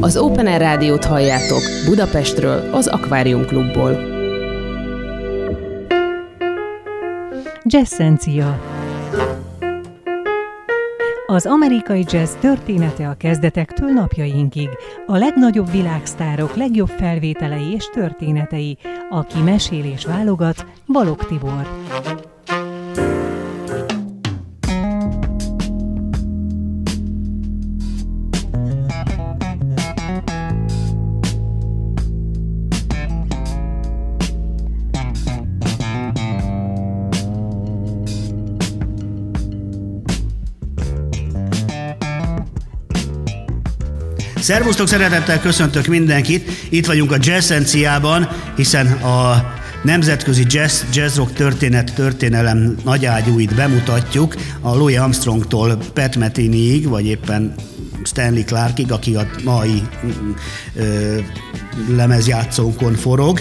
Az Open Air Rádiót halljátok Budapestről, az Akvárium Klubból. Jazzencia az amerikai jazz története a kezdetektől napjainkig. A legnagyobb világsztárok legjobb felvételei és történetei, aki mesél és válogat, Balog Tibor. Szervusztok, szeretettel köszöntök mindenkit. Itt vagyunk a Jazzenciában, hiszen a nemzetközi jazz, jazz rock történet, történelem nagyágyúit bemutatjuk, a Louis Armstrongtól Pat Metiniig, vagy éppen Stanley Clarkig, aki a mai ö, lemezjátszónkon forog.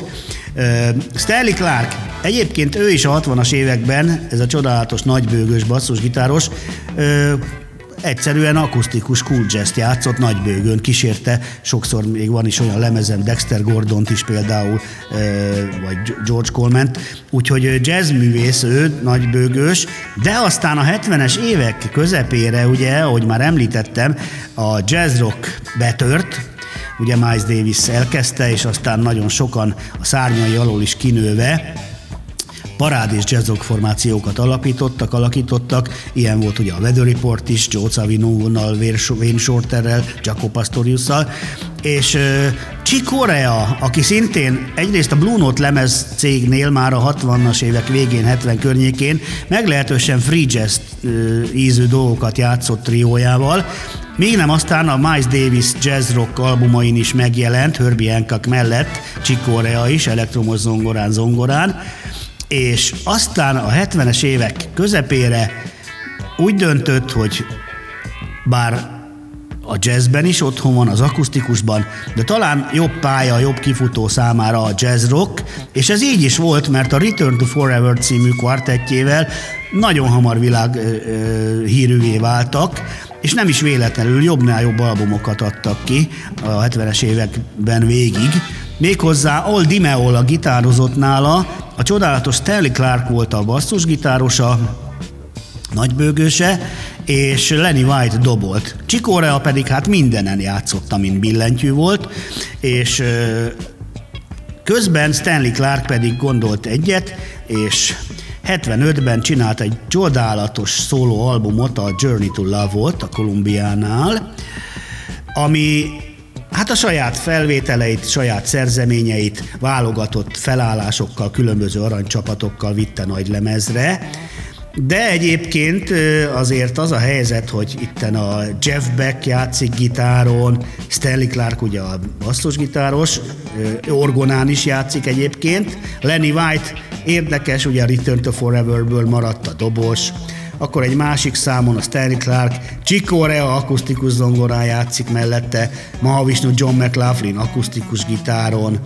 Ö, Stanley Clark, egyébként ő is a 60-as években, ez a csodálatos nagybőgős basszusgitáros, ö, egyszerűen akusztikus cool jazz játszott nagybőgön, kísérte, sokszor még van is olyan lemezem, Dexter Gordont is például, vagy George coleman úgyhogy jazzművész ő, nagybőgős, de aztán a 70-es évek közepére, ugye, ahogy már említettem, a jazz rock betört, ugye Miles Davis elkezdte, és aztán nagyon sokan a szárnyai alól is kinőve parád és jazzok formációkat alapítottak, alakítottak. Ilyen volt ugye a Weather Report is, Joe Savino-nal, Wayne Shorterrel, Jaco Pastoriusszal, és Chick Corea, aki szintén egyrészt a Blue Note lemez cégnél már a 60-as évek végén, 70 környékén meglehetősen free jazz ízű dolgokat játszott triójával, még nem aztán a Miles Davis jazz rock albumain is megjelent, Herbie Hancock mellett, Chick Corea is, elektromos zongorán, zongorán, és aztán a 70-es évek közepére úgy döntött, hogy bár a jazzben is otthon van, az akusztikusban, de talán jobb pálya, jobb kifutó számára a jazz rock, és ez így is volt, mert a Return to Forever című kvartettjével nagyon hamar világ ö, ö, hírűvé váltak, és nem is véletlenül jobbnál jobb albumokat adtak ki a 70-es években végig, Méghozzá Old Dimeol a gitározott nála, a csodálatos Stanley Clark volt a basszusgitárosa, nagybőgőse, és Lenny White dobolt. Csikórea pedig hát mindenen játszott, mint billentyű volt, és közben Stanley Clark pedig gondolt egyet, és 75-ben csinált egy csodálatos szóló albumot, a Journey to Love volt a Kolumbiánál, ami Hát a saját felvételeit, saját szerzeményeit válogatott felállásokkal, különböző aranycsapatokkal vitte nagy lemezre, de egyébként azért az a helyzet, hogy itten a Jeff Beck játszik gitáron, Stanley Clark ugye a basszusgitáros, orgonán is játszik egyébként, Lenny White érdekes, ugye a Return to Forever-ből maradt a dobos, akkor egy másik számon a Stanley Clark, Chick Corea akusztikus zongorán játszik mellette, Mahavishnu John McLaughlin akusztikus gitáron,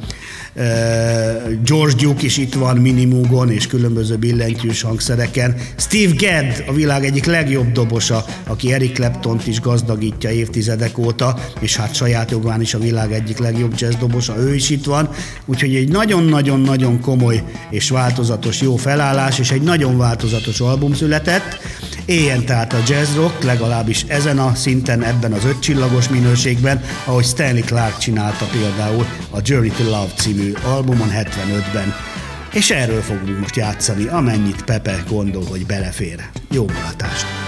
George Duke is itt van minimúgon és különböző billentyűs hangszereken. Steve Gadd, a világ egyik legjobb dobosa, aki Eric Claptont is gazdagítja évtizedek óta, és hát saját jogán is a világ egyik legjobb jazz dobosa, ő is itt van. Úgyhogy egy nagyon-nagyon-nagyon komoly és változatos jó felállás, és egy nagyon változatos album született. Éljen tehát a jazz rock, legalábbis ezen a szinten, ebben az ötcsillagos minőségben, ahogy Stanley Clark csinálta például a Journey to Love című albumon 75-ben. És erről fogunk most játszani, amennyit Pepe gondol, hogy belefér. Jó mulatást!